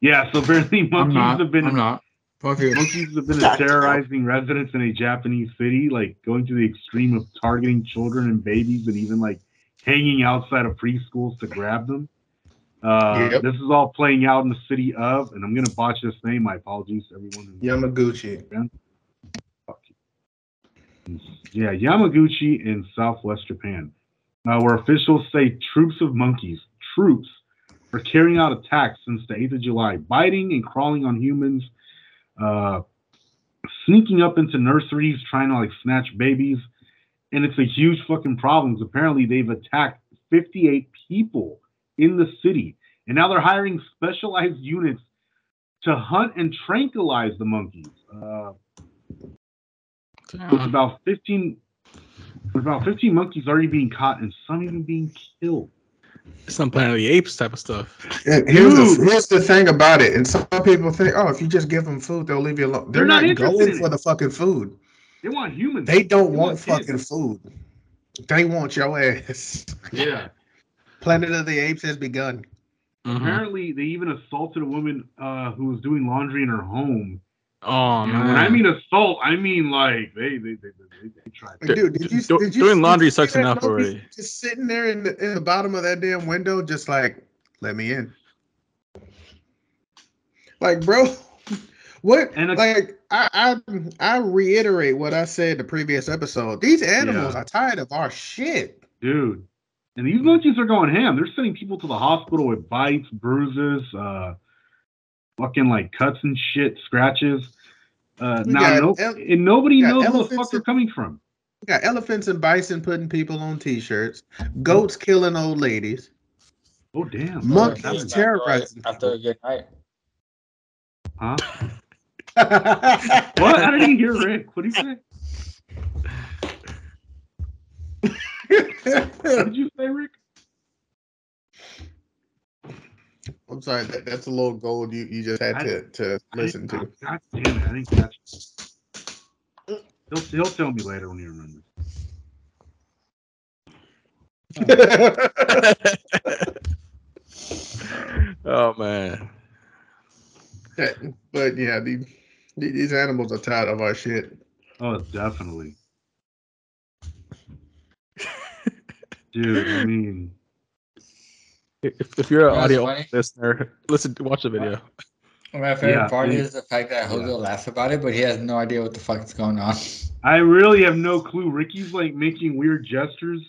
Yeah, so apparently I'm monkeys not. have been I'm not. Fuck you. monkeys have been God terrorizing residents in a Japanese city, like going to the extreme of targeting children and babies, and even like hanging outside of preschools to grab them. Uh, Yep. This is all playing out in the city of, and I'm gonna botch this name. My apologies, to everyone. who- Yamaguchi. Fuck you. Yeah, Yamaguchi in Southwest Japan, uh, where officials say troops of monkeys, troops, are carrying out attacks since the 8th of July, biting and crawling on humans, uh, sneaking up into nurseries, trying to like snatch babies, and it's a huge fucking problem. Apparently, they've attacked 58 people in the city, and now they're hiring specialized units to hunt and tranquilize the monkeys. Uh, with about 15 with about 15 monkeys already being caught and some even being killed. Some Planet of the Apes type of stuff. And here's the, here's the thing about it. And some people think, oh, if you just give them food, they'll leave you alone. They're, They're not not, interested going for the fucking food. They want humans. They don't They want want fucking food. They want your ass. yeah. Planet of the Apes has begun. Mhm. Apparently, they even assaulted a woman uh, who was doing laundry in her home. Oh man. when I mean assault, I mean like they they they, they, they tried. Like, dude, did you, Do- did you doing did laundry sucks enough already. Just sitting there in the, in the bottom of that damn window, just like, let me in. Like, bro, what? And a- like, I, I I reiterate what I said the previous episode. These animals Yeah. are tired of our shit. dude. And these monkeys are going ham. They're sending people to the hospital with bites, bruises, uh, fucking like cuts and shit, scratches. Uh, We now, no, ele- and nobody knows where the fuck they're coming from. We got elephants and bison putting people on t-shirts, goats killing old ladies, Oh damn! monkeys That was- terrorizing after a good night. Huh? What? I didn't hear Rick. What did he say? What did you say, Rick? I'm sorry, that, that's a little gold you, you just had I- to, to I listen didn't- to. God damn it! I didn't catch. it. He'll he'll tell me later when he remembers. oh man. but yeah, the, the- these animals are tired of our shit. Oh, definitely. Dude, I mean, If, if you're an You know audio funny? listener, listen, watch the video. My favorite Yeah, part yeah. is the fact that Jose Yeah. laughs about it, but he has no idea what the fuck is going on. I really have no clue. Ricky's like making weird gestures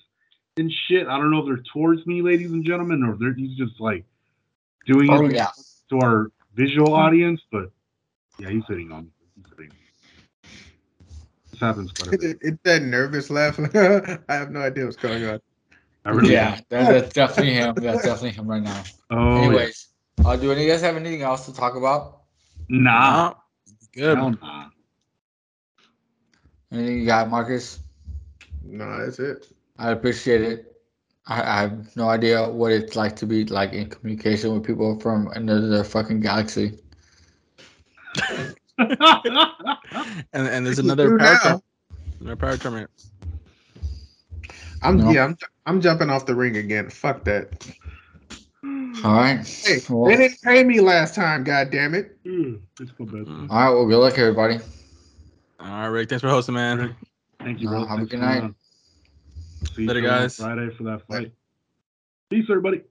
and shit. I don't know if they're towards me, ladies and gentlemen, or if they're, he's just like doing Oh it yeah. to our visual audience. But yeah, he's hitting on me. He's hitting. This happens quite a bit. It, it's that nervous laugh. I have no idea what's going on. I really Yeah, that, that's definitely him. That's definitely him right now. Oh, Anyways, uh, do any of you guys have anything else to talk about? yeah. nah. Good. Hell nah. Anything you got, Marcus? No, that's it. I appreciate it. I, I have no idea what it's like to be like in communication with people from another fucking galaxy. And and there's another power term. Another power tournament. I'm No. yeah, I'm I'm jumping off the ring again. Fuck that. All right. Hey, Well, they didn't pay me last time. God damn it. Mm, Let's go back. Mm. all right. Well, good luck, everybody. All right, Rick. Thanks for hosting, man. Thank you, Uh, bro. have a good night. See you Later, soon guys. Friday for that fight. Peace, everybody.